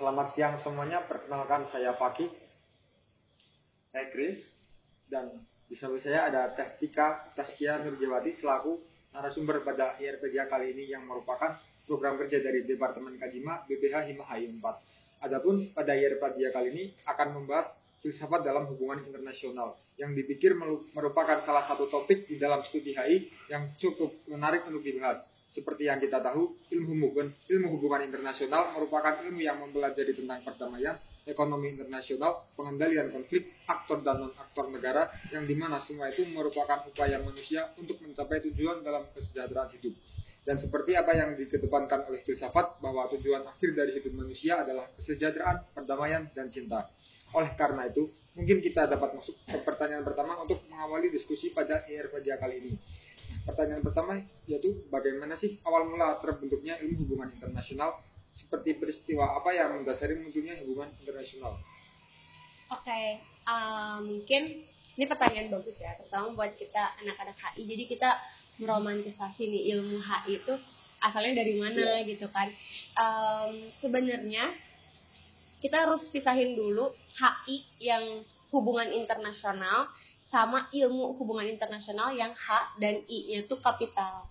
Selamat siang semuanya, perkenalkan saya Paki, saya Chris, dan di samping saya ada Teh Tika Taskia Nurjawati selaku narasumber pada IRPJ kali ini yang merupakan program kerja dari Departemen Kajima BPH Himahayu 4. Adapun pada IRPJ kali ini akan membahas filsafat dalam hubungan internasional yang dipikir merupakan salah satu topik di dalam studi HI yang cukup menarik untuk dibahas. Seperti yang kita tahu, ilmu hubungan, ilmu hubungan internasional merupakan ilmu yang mempelajari tentang perdamaian, ekonomi internasional, pengendalian konflik, aktor dan non-aktor negara, yang di mana semua itu merupakan upaya manusia untuk mencapai tujuan dalam kesejahteraan hidup. Dan seperti apa yang dikedepankan oleh filsafat, bahwa tujuan akhir dari hidup manusia adalah kesejahteraan, perdamaian, dan cinta. Oleh karena itu, mungkin kita dapat masuk ke pertanyaan pertama untuk mengawali diskusi pada IRPJ kali ini pertanyaan pertama yaitu bagaimana sih awal mula terbentuknya ilmu hubungan internasional seperti peristiwa apa yang mendasari munculnya hubungan internasional? Oke, okay, uh, mungkin ini pertanyaan bagus ya, terutama buat kita anak-anak HI. Jadi kita meromantisasi nih ilmu HI itu asalnya dari mana yeah. gitu kan? Um, Sebenarnya kita harus pisahin dulu HI yang hubungan internasional sama ilmu hubungan internasional yang H dan I itu kapital.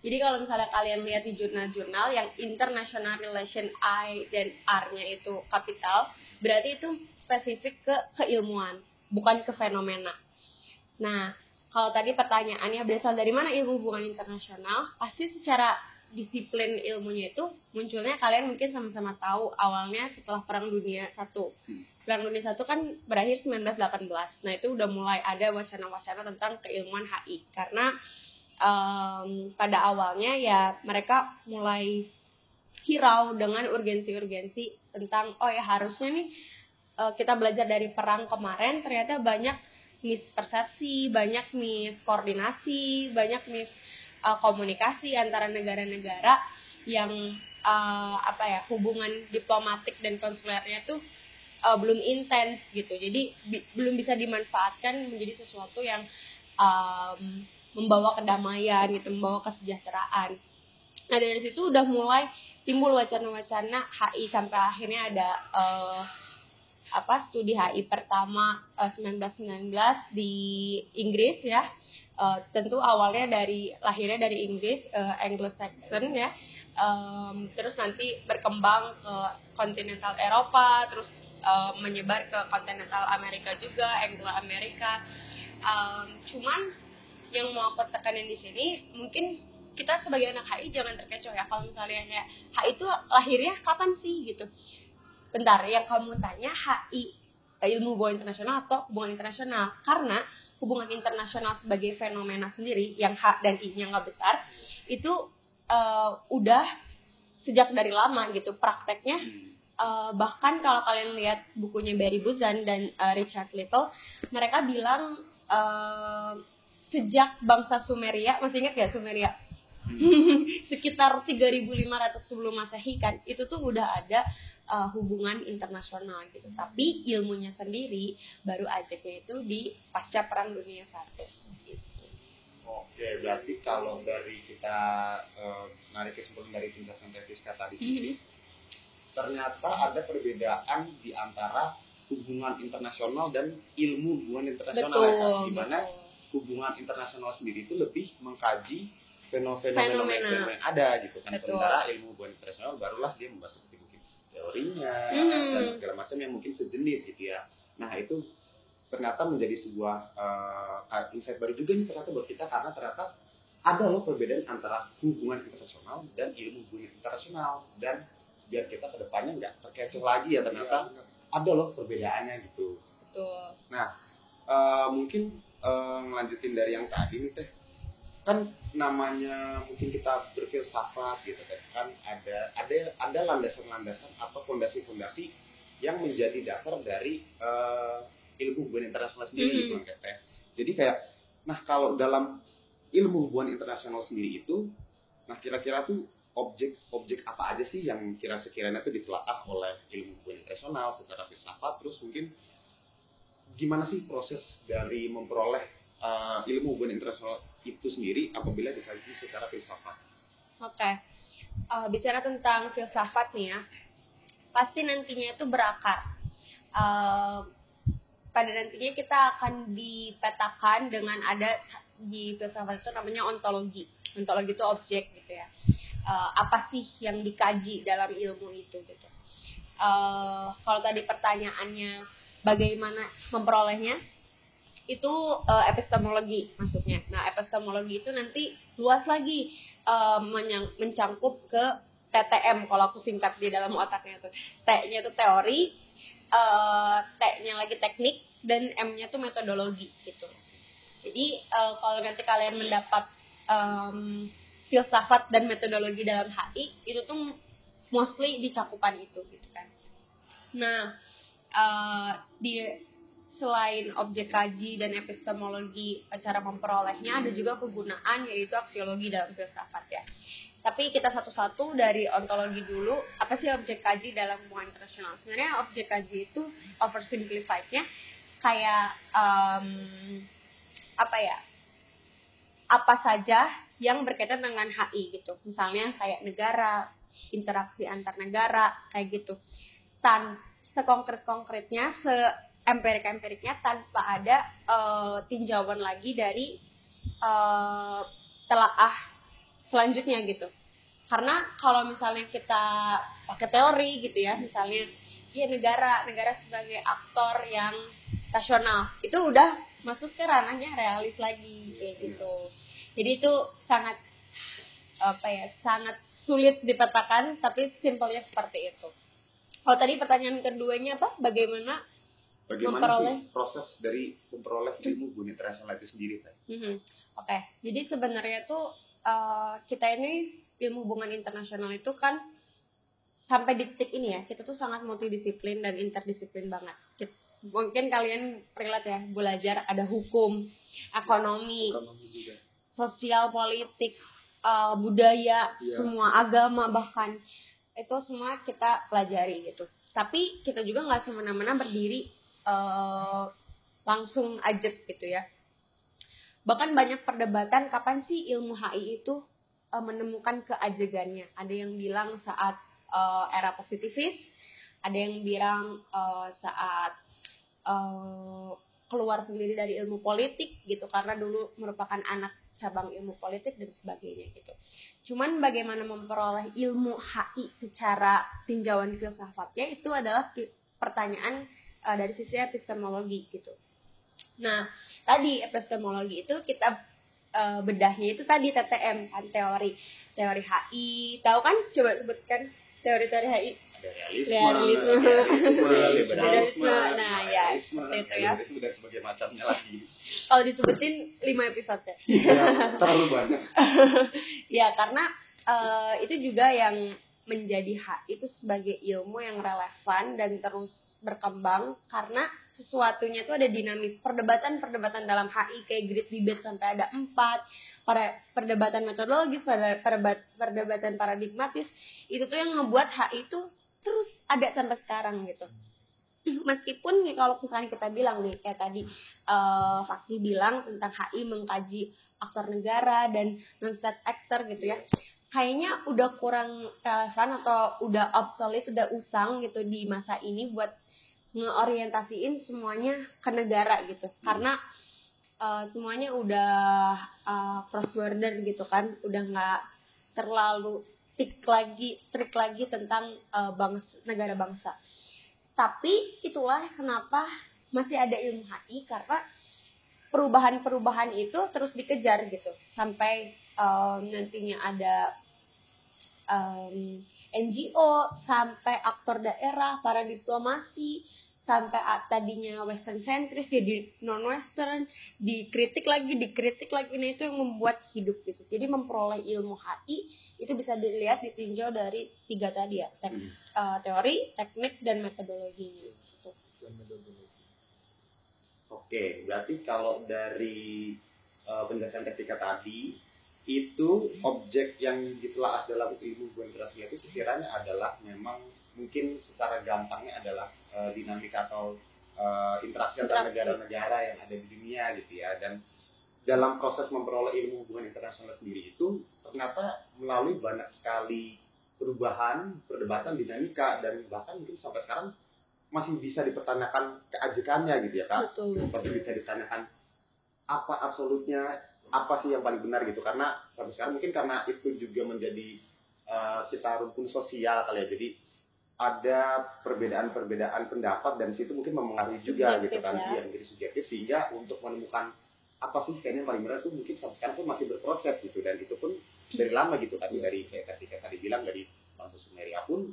Jadi kalau misalnya kalian lihat di jurnal-jurnal yang international relation I dan R-nya itu kapital, berarti itu spesifik ke keilmuan, bukan ke fenomena. Nah, kalau tadi pertanyaannya berasal dari mana ilmu hubungan internasional, pasti secara disiplin ilmunya itu munculnya kalian mungkin sama-sama tahu awalnya setelah perang dunia satu. Hmm. perang dunia satu kan berakhir 1918 nah itu udah mulai ada wacana-wacana tentang keilmuan HI karena um, pada awalnya ya mereka mulai hirau dengan urgensi-urgensi tentang oh ya harusnya nih uh, kita belajar dari perang kemarin. Ternyata banyak mispersepsi banyak miskoordinasi banyak mis uh, komunikasi antara negara-negara yang uh, apa ya hubungan diplomatik dan konsulernya tuh uh, belum intens gitu. Jadi bi belum bisa dimanfaatkan menjadi sesuatu yang um, membawa kedamaian gitu membawa kesejahteraan. Nah dari situ udah mulai timbul wacana-wacana HI sampai akhirnya ada uh, apa studi HI pertama uh, 1919 di Inggris ya uh, tentu awalnya dari lahirnya dari Inggris uh, Anglo-Saxon ya. Um, terus nanti berkembang ke kontinental Eropa terus uh, menyebar ke kontinental Amerika juga Anglo Amerika um, cuman yang mau aku tekanin di sini mungkin kita sebagai anak HI jangan terkecoh ya kalau misalnya kayak HI itu lahirnya kapan sih gitu. Bentar yang kamu tanya HI ilmu hubungan internasional atau hubungan internasional? Karena hubungan internasional sebagai fenomena sendiri yang H dan I-nya nggak besar itu uh, udah sejak dari lama gitu prakteknya. Uh, bahkan kalau kalian lihat bukunya Barry Buzan dan uh, Richard Little mereka bilang uh, sejak bangsa Sumeria masih ingat ya Sumeria? Hmm. sekitar 3500 sebelum Masehi kan itu tuh udah ada uh, hubungan internasional gitu. Tapi ilmunya sendiri baru aja itu di pasca Perang Dunia Satu. Gitu. Oke, berarti kalau dari kita uh, narik kesimpulan dari penjelasan Tefiska tadi mm -hmm. ternyata ada perbedaan di antara hubungan internasional dan ilmu hubungan internasional betul, ya, kan? di mana hubungan internasional sendiri itu lebih mengkaji fenomena yang ada gitu kan betul. sementara ilmu hubungan internasional barulah dia membahas teorinya hmm. dan segala macam yang mungkin sejenis gitu ya. Nah itu ternyata menjadi sebuah uh, insight baru juga nih ternyata buat kita karena ternyata ada loh perbedaan antara hubungan internasional dan ilmu hubungan internasional dan biar kita ke depannya nggak terkecoh lagi ya ternyata ya, ada loh perbedaannya gitu. Betul. Nah uh, mungkin uh, ngelanjutin dari yang tadi nih teh kan namanya mungkin kita berfilsafat gitu kan. Kan ada ada ada landasan-landasan atau fondasi-fondasi yang menjadi dasar dari uh, ilmu hubungan internasional sendiri mm -hmm. gitu kan jadi kayak nah kalau dalam ilmu hubungan internasional sendiri itu nah kira-kira tuh objek-objek apa aja sih yang kira sekiranya tuh ditelaah oleh ilmu hubungan internasional secara filsafat? Terus mungkin gimana sih proses dari memperoleh uh, ilmu hubungan internasional itu sendiri apabila dikaji secara filsafat. Oke, okay. uh, bicara tentang filsafat nih ya, pasti nantinya itu berakar. Uh, pada nantinya kita akan dipetakan dengan ada di filsafat itu namanya ontologi. Ontologi itu objek gitu ya. Uh, apa sih yang dikaji dalam ilmu itu gitu. Uh, kalau tadi pertanyaannya bagaimana memperolehnya, itu uh, epistemologi maksudnya. Nah, epistemologi itu nanti luas lagi uh, mencangkup ke TTM kalau aku singkat di dalam otaknya tuh. T-nya itu teori, uh, T-nya lagi teknik, dan M-nya tuh metodologi gitu. Jadi uh, kalau nanti kalian mendapat um, filsafat dan metodologi dalam HI itu tuh mostly di cakupan itu gitu kan. Nah, uh, di selain objek kaji dan epistemologi cara memperolehnya ada juga kegunaan yaitu aksiologi dalam filsafat ya. Tapi kita satu-satu dari ontologi dulu, apa sih objek kaji dalam hubungan internasional? Sebenarnya objek kaji itu oversimplified-nya kayak um, apa ya? Apa saja yang berkaitan dengan HI gitu. Misalnya kayak negara, interaksi antar negara kayak gitu. Tan sekonkret-konkretnya, se empirik-empiriknya tanpa ada uh, tinjauan lagi dari uh, telaah selanjutnya gitu. Karena kalau misalnya kita pakai teori gitu ya, misalnya ya negara negara sebagai aktor yang rasional itu udah masuk ke ranahnya realis lagi kayak gitu. Jadi itu sangat apa ya, sangat sulit dipetakan tapi simpelnya seperti itu. Kalau tadi pertanyaan keduanya apa? Bagaimana Bagaimana memperoleh sih proses dari memperoleh ilmu bunyi internasional itu sendiri kan? Mm-hmm. Oke, okay. jadi sebenarnya tuh uh, kita ini ilmu hubungan internasional itu kan sampai di titik ini ya kita tuh sangat multidisiplin dan interdisiplin banget. Mungkin kalian relate ya belajar ada hukum, ekonomi, ekonomi sosial, politik, uh, budaya, yeah. semua agama bahkan itu semua kita pelajari gitu. Tapi kita juga nggak semena-mena berdiri uh, langsung ajet gitu ya. Bahkan banyak perdebatan kapan sih ilmu HI itu uh, menemukan keajegannya. Ada yang bilang saat uh, era positivis, ada yang bilang uh, saat uh, keluar sendiri dari ilmu politik gitu karena dulu merupakan anak cabang ilmu politik dan sebagainya gitu. Cuman bagaimana memperoleh ilmu HI secara tinjauan filsafatnya itu adalah pertanyaan uh, dari sisi epistemologi gitu. Nah, tadi epistemologi itu kita uh, bedahnya itu tadi TTM kan teori teori HI. Tahu kan? Coba sebutkan teori-teori HI. Realisme, realisme, nah ya itu ya. Dan sebagai macamnya lagi. Kalau disebutin lima episode ya. terlalu banyak. ya karena uh, itu juga yang menjadi hak itu sebagai ilmu yang relevan dan terus berkembang karena sesuatunya itu ada dinamis. Perdebatan-perdebatan dalam HI kayak grid debate sampai ada empat perdebatan metodologis perdebatan paradigmatis itu tuh yang membuat HI itu terus ada sampai sekarang gitu. Meskipun nih kalau misalnya kita bilang nih kayak tadi uh, Fakih bilang tentang HI mengkaji aktor negara dan non state actor gitu ya kayaknya udah kurang relevan atau udah obsolete, udah usang gitu di masa ini buat ngeorientasiin semuanya ke negara gitu. Hmm. Karena uh, semuanya udah uh, cross border gitu kan, udah nggak terlalu tik lagi, trik lagi tentang uh, bangsa, negara bangsa. Tapi itulah kenapa masih ada ilmu HI karena perubahan-perubahan itu terus dikejar gitu sampai um, nantinya ada um, NGO sampai aktor daerah, para diplomasi sampai tadinya western centris jadi non western dikritik lagi dikritik lagi ini itu yang membuat hidup gitu jadi memperoleh ilmu HI itu bisa dilihat ditinjau dari tiga tadi ya Te hmm. uh, teori teknik dan metodologi gitu. oke berarti kalau dari uh, penjelasan ketika tadi itu objek yang ditelaah dalam ilmu hubungan internasional itu sekiranya adalah memang mungkin secara gampangnya adalah uh, dinamika atau uh, interaksi antara negara-negara yang ada di dunia gitu ya dan dalam proses memperoleh ilmu hubungan internasional sendiri itu ternyata melalui banyak sekali perubahan, perdebatan, dinamika dan bahkan mungkin sampai sekarang masih bisa dipertanyakan keajekannya gitu ya kak. Betul. Masih bisa ditanyakan apa absolutnya, apa sih yang paling benar gitu? Karena sampai sekarang mungkin karena itu juga menjadi uh, kita rumpun sosial kali ya. Jadi ada perbedaan-perbedaan pendapat dan situ mungkin mempengaruhi juga Subjektif gitu kan. ya. iya menjadi subjektif sehingga untuk menemukan apa sih kayaknya yang paling benar itu mungkin sampai sekarang pun masih berproses gitu. Dan itu pun dari lama gitu tapi dari kayak tadi kayak tadi bilang dari bangsa Sumeria pun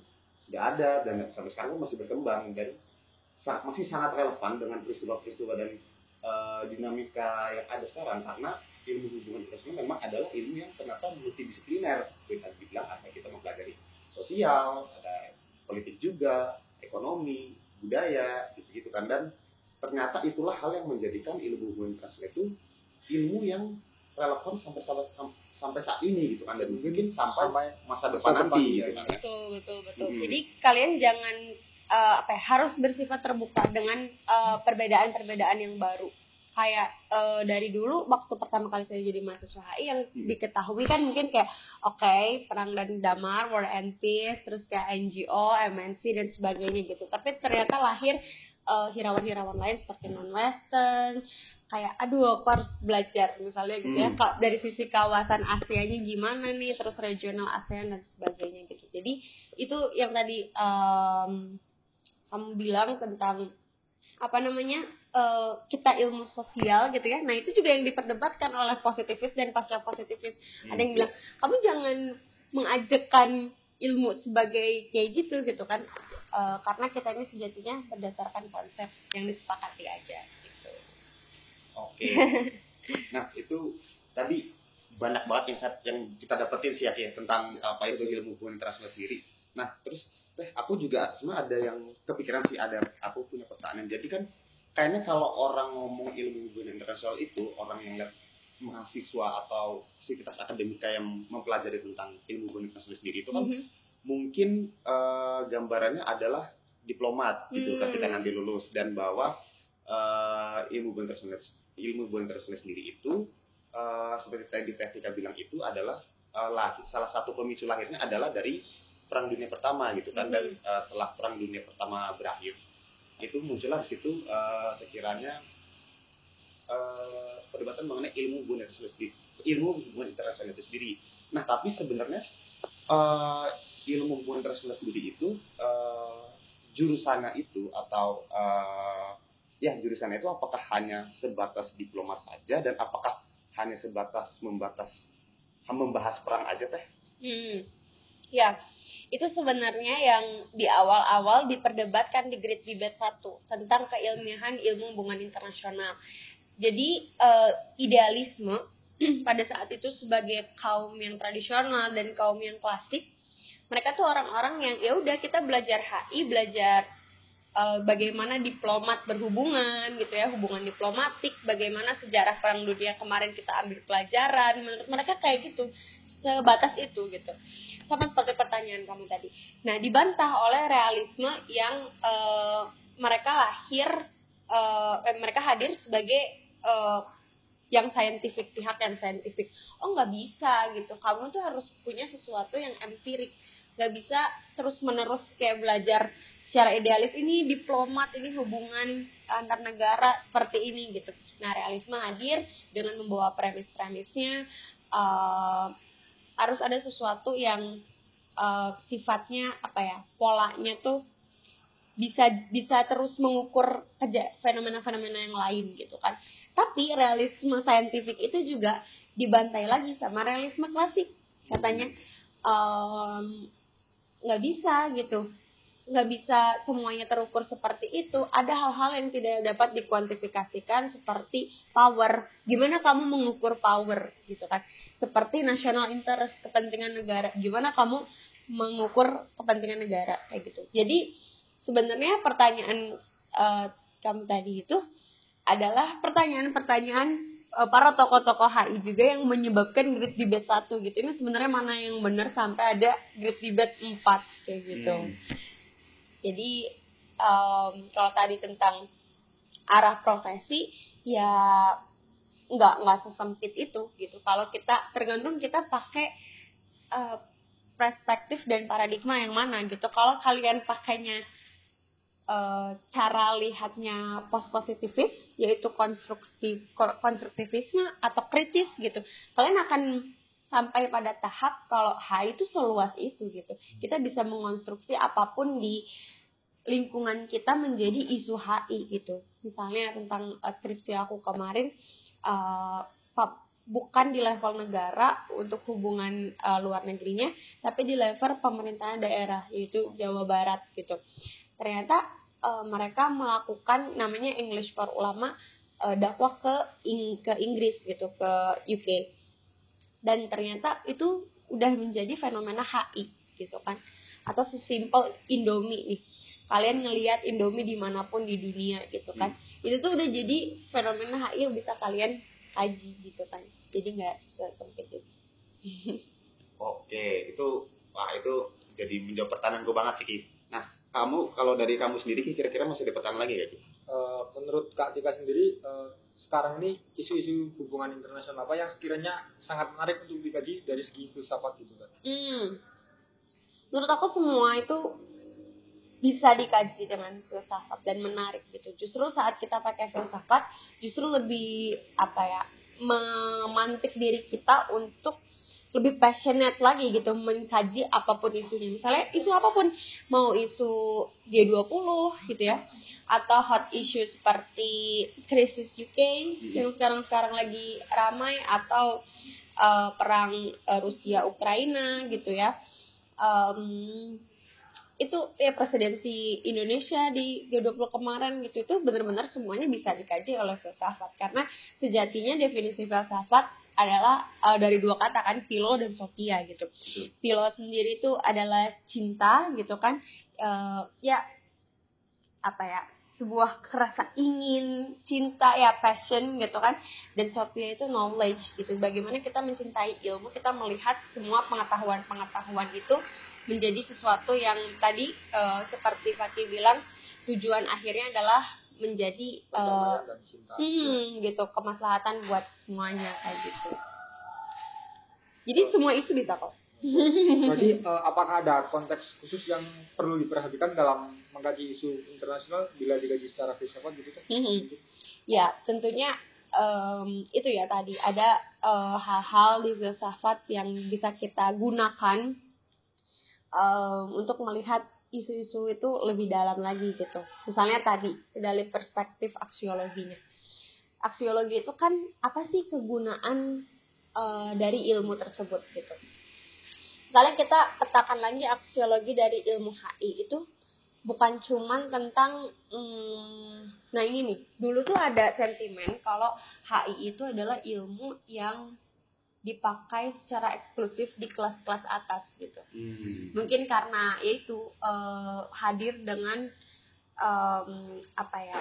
nggak ada dan sampai sekarang pun masih berkembang dan sa- masih sangat relevan dengan peristiwa-peristiwa dan eh, dinamika yang ada sekarang. Karena ilmu hubungan internasional memang adalah ilmu yang ternyata multidisipliner tadi bilang ada kita mempelajari sosial ada politik juga ekonomi budaya gitu gitu kan dan ternyata itulah hal yang menjadikan ilmu hubungan internasional itu ilmu yang relevan sampai sampai sampai saat ini gitu kan dan mungkin sampai sampai masa depan depan, nanti ya. gitu kan ya. Betul, betul, betul. Mm-mm. Jadi kalian jangan eh, apa ya, harus bersifat terbuka dengan eh, perbedaan-perbedaan yang baru. Kayak eh, dari dulu waktu pertama kali saya jadi mahasiswa HI yang Hmm. diketahui kan mungkin kayak oke perang dan damar, war and peace, terus kayak NGO, MNC dan sebagainya gitu. Tapi ternyata lahir eh, hirawan-hirawan lain seperti non Western, kayak aduh aku harus belajar misalnya gitu ya Hmm. Dari sisi kawasan Asianya gimana nih terus regional ASEAN dan sebagainya gitu jadi itu yang tadi em, kamu bilang tentang apa namanya eh, kita ilmu sosial gitu ya nah itu juga yang diperdebatkan oleh positivis dan pasca positivis ada yang bilang kamu jangan mengajakkan ilmu sebagai kayak gitu gitu kan Eh, karena kita ini sejatinya berdasarkan konsep yang disepakati aja gitu Oke. Nah itu tadi banyak banget yang, saya- yang kita dapetin sih ya Ki, tentang apa itu ilmu internasional sendiri. Nah terus teh aku juga sebenarnya ada yang kepikiran sih ada aku punya pertanyaan. Jadi kan kayaknya kalau orang ngomong ilmu hubungan internasional itu orang yang lihat mahasiswa atau sivitas akademika yang mempelajari tentang ilmu hubungan internasional sendiri itu kan Mhm. mungkin eh, gambarannya adalah diplomat gitu Hmm. ketika nanti lulus dan bahwa eh, ilmu hubungan internasional ilmu hubungan internasional sendiri itu eh, seperti tadi Teh bilang itu adalah eh, lah- salah satu pemicu lahirnya adalah dari perang dunia pertama gitu kan dan eh, setelah perang dunia pertama berakhir itu muncullah di situ eh, sekiranya eh, perdebatan mengenai ilmu hubungan internasional sendiri ilmu hubungan internasional itu sendiri nah tapi sebenarnya eh, ilmu hubungan internasional sendiri itu eh, jurusannya itu atau eh, ya jurusannya itu apakah hanya sebatas diplomat saja dan apakah hanya sebatas membatas membahas perang aja teh? Hmm. Ya, itu sebenarnya yang di awal-awal diperdebatkan di Great Debate 1 tentang keilmiahan ilmu hubungan internasional. Jadi eh, idealisme pada saat itu sebagai kaum yang tradisional dan kaum yang klasik, mereka tuh orang-orang yang ya udah kita belajar HI, belajar eh, bagaimana diplomat berhubungan gitu ya, hubungan diplomatik, bagaimana sejarah perang dunia kemarin kita ambil pelajaran. Menurut mereka kayak gitu, sebatas itu gitu. Sama seperti pertanyaan kamu tadi. Nah, dibantah oleh realisme yang eh, mereka lahir, eh, mereka hadir sebagai eh, yang saintifik pihak yang saintifik. Oh nggak bisa gitu. Kamu tuh harus punya sesuatu yang empirik. Nggak bisa terus menerus kayak belajar secara idealis ini diplomat ini hubungan antar negara seperti ini gitu. Nah realisme hadir dengan membawa premis-premisnya eh, harus ada sesuatu yang eh, sifatnya apa ya polanya tuh bisa bisa terus mengukur fenomena-fenomena yang lain gitu kan. Tapi realisme saintifik itu juga dibantai lagi sama realisme klasik. Katanya em, nggak bisa gitu, nggak bisa semuanya terukur seperti itu. Ada hal-hal yang tidak dapat dikuantifikasikan seperti power. Gimana kamu mengukur power gitu kan? Seperti national interest kepentingan negara. Gimana kamu mengukur kepentingan negara kayak gitu. Jadi sebenarnya pertanyaan eh, kamu tadi itu adalah pertanyaan-pertanyaan eh, para tokoh-tokoh HI juga yang menyebabkan Great Debate 1 gitu. Ini sebenarnya mana yang benar sampai ada Great Debate 4 kayak gitu. Hmm. Jadi em, kalau tadi tentang arah profesi ya nggak nggak sesempit itu gitu. Kalau kita tergantung kita pakai eh, perspektif dan paradigma yang mana gitu. Kalau kalian pakainya uh, cara lihatnya post positivis yaitu konstruksi konstruktivisme atau kritis gitu. Kalian akan sampai pada tahap kalau H itu seluas itu gitu. Kita bisa mengonstruksi apa pun di lingkungan kita menjadi isu HI gitu. Misalnya tentang uh, skripsi aku kemarin uh, bukan di level negara untuk hubungan uh, luar negerinya, tapi di level pemerintahan daerah yaitu Jawa Barat gitu. Ternyata uh, mereka melakukan namanya English for Ulama uh, dakwah ke Ing ke Inggris gitu ke UK dan ternyata itu udah menjadi fenomena HI gitu kan atau sesimpel Indomie nih kalian ngelihat Indomie di mana pun di dunia gitu kan hmm. itu tuh udah jadi fenomena HI yang bisa kalian kaji gitu kan jadi nggak sesempit itu oke itu wah itu jadi menjawab pertanyaanku banget sih nah kamu kalau dari kamu sendiri kira-kira masih ada pertanyaan lagi ya Ki? Uh, menurut Kak Tika sendiri uh, sekarang ini isu-isu hubungan internasional apa yang sekiranya sangat menarik untuk dikaji dari segi filsafat gitu kan? Hmm. Menurut aku semua itu bisa dikaji dengan filsafat dan menarik gitu. Justru saat kita pakai filsafat, justru lebih apa ya memantik diri kita untuk lebih passionate lagi gitu mengkaji apa pun isunya. Misalnya isu apa pun mau isu G20 gitu ya atau hot issue seperti krisis UK yang sekarang-sekarang lagi ramai atau uh, perang uh, Rusia Ukraina gitu ya. Um, itu ya presidensi Indonesia di G20 kemarin gitu itu benar-benar semuanya bisa dikaji oleh filsafat. Karena sejatinya definisi filsafat adalah uh, dari dua kata kan philo dan sophia gitu. Philo sendiri itu adalah cinta gitu kan uh, ya apa ya sebuah kerasa ingin cinta ya passion gitu kan. Dan sophia itu knowledge gitu. Bagaimana kita mencintai ilmu kita melihat semua pengetahuan pengetahuan itu menjadi sesuatu yang tadi uh, seperti Fatih bilang tujuan akhirnya adalah menjadi uh, hmm, gitu kemaslahatan buat semuanya kayak gitu. Jadi semua isu bisa kok. Jadi uh, apakah ada konteks khusus yang perlu diperhatikan dalam mengkaji isu internasional bila dikaji secara filsafat gitu kan? Ya tentunya um, itu ya tadi ada hal-hal uh, di filsafat yang bisa kita gunakan um, untuk melihat isu-isu itu lebih dalam lagi gitu. Misalnya tadi dari perspektif aksiologinya. Aksiologi itu kan apa sih kegunaan uh, dari ilmu tersebut gitu. Misalnya kita petakan lagi aksiologi dari ilmu HI itu bukan cuman tentang hmm, nah ini nih dulu tuh ada sentimen kalau HI itu adalah ilmu yang dipakai secara eksklusif di kelas-kelas atas gitu. Hmm. Mungkin karena yaitu uh, hadir dengan um, apa ya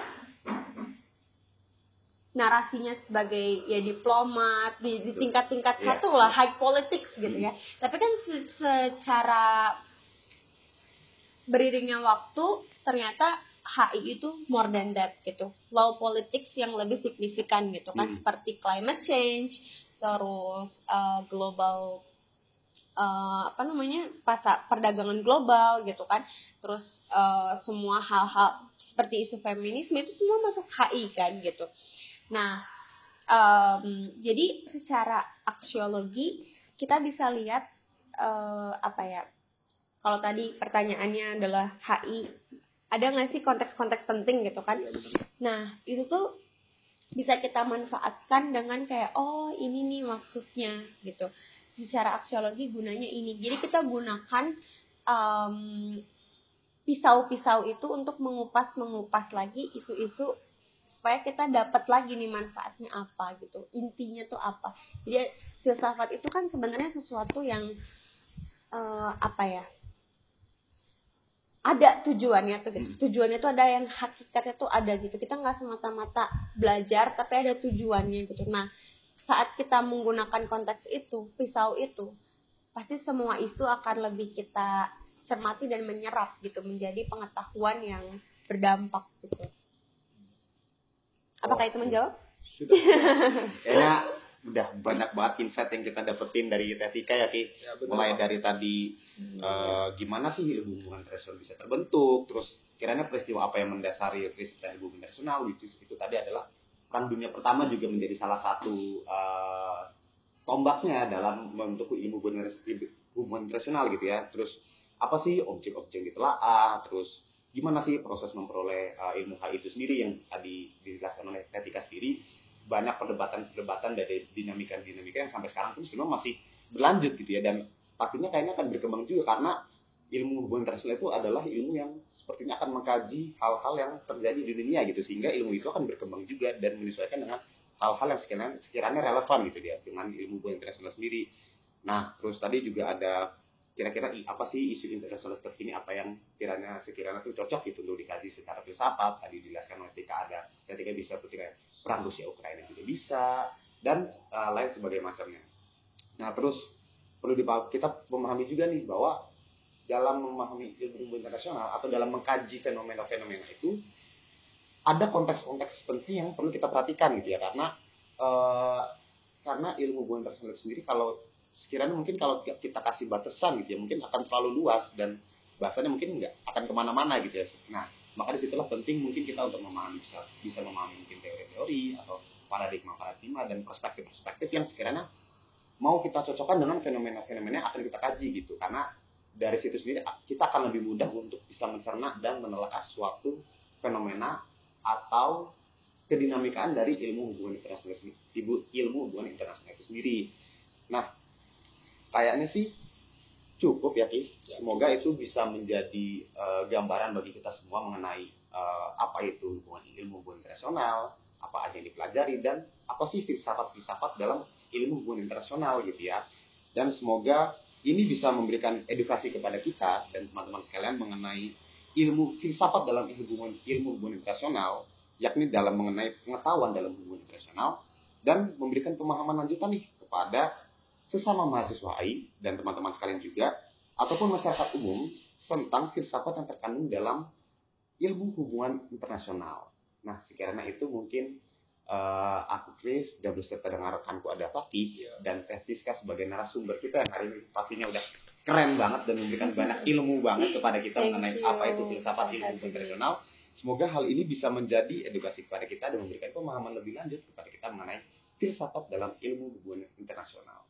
narasinya sebagai ya diplomat di, di tingkat-tingkat yeah. satu lah high politics gitu ya. Hmm. Tapi kan se secara beriringnya waktu ternyata HI itu more than that gitu. Law politics yang lebih signifikan gitu kan hmm. seperti climate change, terus uh, global uh, apa namanya pasar perdagangan global gitu kan. Terus uh, semua hal-hal seperti isu feminisme itu semua masuk HI kan gitu. Nah um, jadi secara aksiologi kita bisa lihat uh, apa ya kalau tadi pertanyaannya adalah HI ada nggak sih konteks-konteks penting gitu kan? Nah itu tuh bisa kita manfaatkan dengan kayak oh ini nih maksudnya gitu. Secara aksiologi gunanya ini. Jadi kita gunakan pisau-pisau um, itu untuk mengupas mengupas lagi isu-isu supaya kita dapat lagi nih manfaatnya apa gitu. Intinya tuh apa. Jadi filsafat itu kan sebenarnya sesuatu yang uh, apa ya ada tujuannya tuh gitu. Hmm. Tujuannya tuh ada yang hakikatnya tuh ada gitu. Kita nggak semata-mata belajar tapi ada tujuannya gitu. Nah, saat kita menggunakan konteks itu, pisau itu, pasti semua isu akan lebih kita cermati dan menyerap gitu menjadi pengetahuan yang berdampak gitu. Apakah oh, itu menjawab? Sudah. Kayaknya udah banyak banget insight yang kita dapetin dari Tetika ya Ki. Ya, betul. Mulai dari tadi eh, gimana sih ilmu hubungan internasional bisa terbentuk, terus kiranya peristiwa apa yang mendasari peristiwa hubungan internasional, which is itu tadi adalah perang dunia pertama juga menjadi salah satu eh, tombaknya dalam membentuk ilmu hubungan internasional gitu ya. Terus apa sih objek-objek yang ditelaah, terus gimana sih proses memperoleh uh, ilmu HI itu sendiri yang tadi dijelaskan oleh Tetika sendiri banyak perdebatan-perdebatan dari dinamika-dinamika yang sampai sekarang pun sebenarnya masih berlanjut gitu ya. Dan pastinya kayaknya akan berkembang juga karena ilmu hubungan internasional itu adalah ilmu yang sepertinya akan mengkaji hal-hal yang terjadi di dunia gitu. Sehingga ilmu itu akan berkembang juga dan menyesuaikan dengan hal-hal yang sekiranya, sekiranya relevan gitu dia dengan ilmu hubungan internasional sendiri. Nah, terus tadi juga ada kira-kira apa sih isu internasional terkini apa yang kiranya sekiranya itu cocok gitu untuk dikaji secara filsafat. Tadi dijelaskan oleh Tika ada ketika bisa ketika perang Rusia Ukraina juga bisa dan uh, lain sebagai macamnya. Nah terus perlu dipahami kita memahami juga nih bahwa dalam memahami ilmu internasional atau dalam mengkaji fenomena-fenomena itu ada konteks-konteks penting yang perlu kita perhatikan gitu ya karena eh, karena ilmu hubungan internasional sendiri kalau sekiranya mungkin kalau kita kasih batasan gitu ya mungkin akan terlalu luas dan bahasanya mungkin nggak akan ke mana-mana gitu ya nah maka di situlah penting mungkin kita untuk memahami bisa bisa memahami mungkin teori-teori atau paradigma-paradigma dan perspektif-perspektif yang sekiranya mau kita cocokkan dengan fenomena-fenomena yang akan kita kaji gitu karena dari situ sendiri kita akan lebih mudah untuk bisa mencerna dan menelaah suatu fenomena atau kedinamikaan dari ilmu hubungan internasional ilmu hubungan internasional itu sendiri. Nah, kayaknya sih cukup ya Ki. Semoga itu bisa menjadi eh, gambaran bagi kita semua mengenai eh, apa itu hubungan ilmu hubungan internasional, apa aja yang dipelajari dan apa sih filsafat-filsafat dalam ilmu hubungan internasional gitu ya. Dan semoga ini bisa memberikan edukasi kepada kita dan teman-teman sekalian mengenai ilmu filsafat dalam hubungan ilmu hubungan internasional, yakni dalam mengenai pengetahuan dalam hubungan internasional dan memberikan pemahaman lanjutan nih kepada sesama mahasiswa AI dan teman-teman sekalian juga ataupun masyarakat umum tentang filsafat yang terkandung dalam ilmu hubungan internasional. Nah, sekiranya itu mungkin eh, aku Chris dan beserta dengan rekanku ada Fakih dan Teh Siska sebagai narasumber kita yang hari ini pastinya udah keren banget dan memberikan banyak ilmu banget kepada kita Thank mengenai you. apa itu filsafat ilmu Thank you. internasional. Semoga hal ini bisa menjadi edukasi kepada kita dan memberikan pemahaman lebih lanjut kepada kita mengenai filsafat dalam ilmu hubungan internasional.